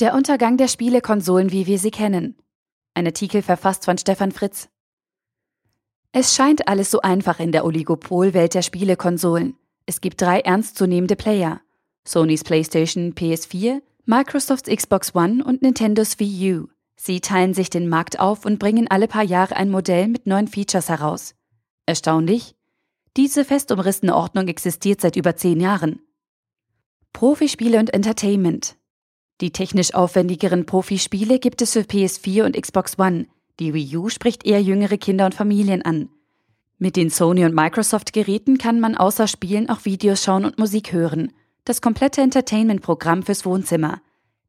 Der Untergang der Spielekonsolen, wie wir sie kennen. Ein Artikel verfasst von Stefan Fritz. Es scheint alles so einfach in der Oligopolwelt der Spielekonsolen. Es gibt drei ernstzunehmende Player. Sonys PlayStation, PS4, Microsofts Xbox One und Nintendos Wii U. Sie teilen sich den Markt auf und bringen alle paar Jahre ein Modell mit neuen Features heraus. Erstaunlich? Diese fest umrissene Ordnung existiert seit über zehn Jahren. Profispiele und Entertainment. Die technisch aufwendigeren Profispiele gibt es für PS4 und Xbox One. Die Wii U spricht eher jüngere Kinder und Familien an. Mit den Sony und Microsoft Geräten kann man außer Spielen auch Videos schauen und Musik hören. Das komplette Entertainment-Programm fürs Wohnzimmer.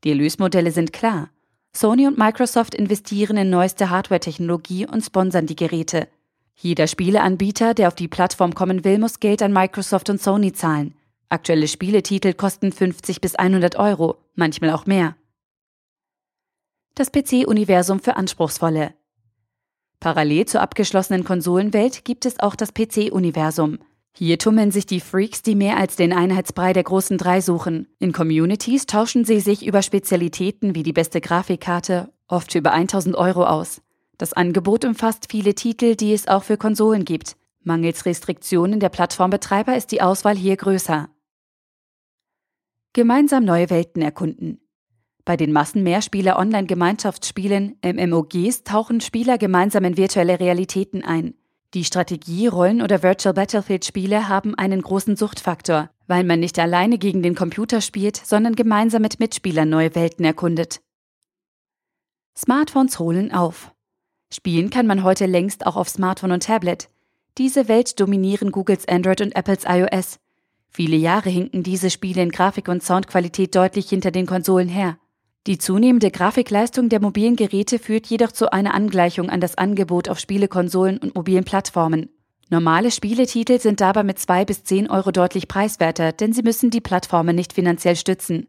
Die Erlösmodelle sind klar. Sony und Microsoft investieren in neueste Hardware-Technologie und sponsern die Geräte. Jeder Spieleanbieter, der auf die Plattform kommen will, muss Geld an Microsoft und Sony zahlen. Aktuelle Spieletitel kosten 50 bis 100 Euro, manchmal auch mehr. Das PC-Universum für Anspruchsvolle. Parallel zur abgeschlossenen Konsolenwelt gibt es auch das PC-Universum. Hier tummeln sich die Freaks, die mehr als den Einheitsbrei der großen drei suchen. In Communities tauschen sie sich über Spezialitäten wie die beste Grafikkarte, oft über 1000 Euro aus. Das Angebot umfasst viele Titel, die es auch für Konsolen gibt. Mangels Restriktionen der Plattformbetreiber ist die Auswahl hier größer. Gemeinsam neue Welten erkunden. Bei den Massen-Mehrspieler-Online-Gemeinschaftsspielen MMOGs tauchen Spieler gemeinsam in virtuelle Realitäten ein. Die Strategie-, Rollen- oder Virtual Battlefield-Spiele haben einen großen Suchtfaktor, weil man nicht alleine gegen den Computer spielt, sondern gemeinsam mit Mitspielern neue Welten erkundet. Smartphones holen auf. Spielen kann man heute längst auch auf Smartphone und Tablet. Diese Welt dominieren Googles Android und Apples iOS. Viele Jahre hinken diese Spiele in Grafik und Soundqualität deutlich hinter den Konsolen her. Die zunehmende Grafikleistung der mobilen Geräte führt jedoch zu einer Angleichung an das Angebot auf Spielekonsolen und mobilen Plattformen. Normale Spieletitel sind dabei mit 2 bis 10 Euro deutlich preiswerter, denn sie müssen die Plattformen nicht finanziell stützen.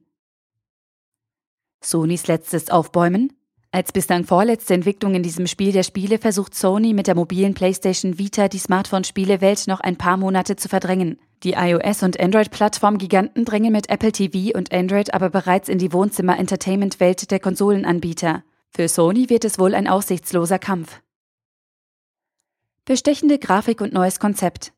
Sonys letztes Aufbäumen? Als bislang vorletzte Entwicklung in diesem Spiel der Spiele versucht Sony mit der mobilen PlayStation Vita die Smartphone-Spielewelt noch ein paar Monate zu verdrängen. Die iOS- und Android-Plattform-Giganten drängen mit Apple TV und Android aber bereits in die Wohnzimmer-Entertainment-Welt der Konsolenanbieter. Für Sony wird es wohl ein aussichtsloser Kampf. Bestechende Grafik und neues Konzept.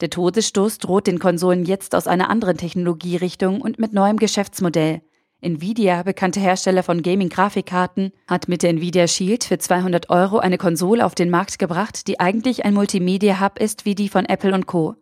Der Todesstoß droht den Konsolen jetzt aus einer anderen Technologierichtung und mit neuem Geschäftsmodell. Nvidia, bekannte Hersteller von Gaming-Grafikkarten, hat mit der Nvidia Shield für 200 Euro eine Konsole auf den Markt gebracht, die eigentlich ein Multimedia-Hub ist wie die von Apple und Co.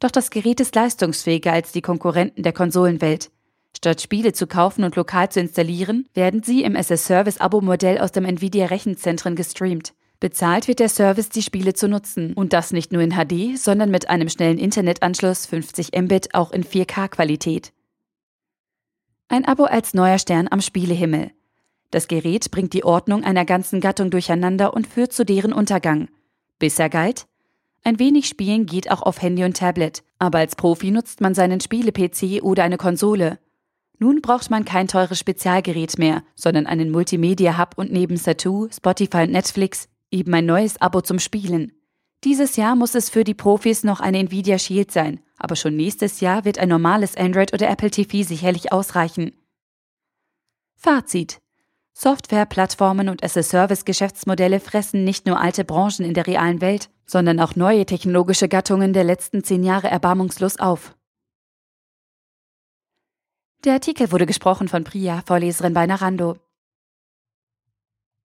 Doch das Gerät ist leistungsfähiger als die Konkurrenten der Konsolenwelt. Statt Spiele zu kaufen und lokal zu installieren, werden sie im SS-Service-Abo-Modell aus dem Nvidia-Rechenzentren gestreamt. Bezahlt wird der Service, die Spiele zu nutzen. Und das nicht nur in HD, sondern mit einem schnellen Internetanschluss 50 Mbit auch in 4K-Qualität. Ein Abo als neuer Stern am Spielehimmel. Das Gerät bringt die Ordnung einer ganzen Gattung durcheinander und führt zu deren Untergang. Bisher galt, ein wenig Spielen geht auch auf Handy und Tablet, aber als Profi nutzt man seinen Spiele-PC oder eine Konsole. Nun braucht man kein teures Spezialgerät mehr, sondern einen Multimedia-Hub und neben Satu, Spotify und Netflix eben ein neues Abo zum Spielen. Dieses Jahr muss es für die Profis noch eine Nvidia Shield sein, aber schon nächstes Jahr wird ein normales Android oder Apple TV sicherlich ausreichen. Fazit. Software, Plattformen und as-a-Service-Geschäftsmodelle fressen nicht nur alte Branchen in der realen Welt, sondern auch neue technologische Gattungen der letzten zehn Jahre erbarmungslos auf. Der Artikel wurde gesprochen von Priya, Vorleserin bei Narando.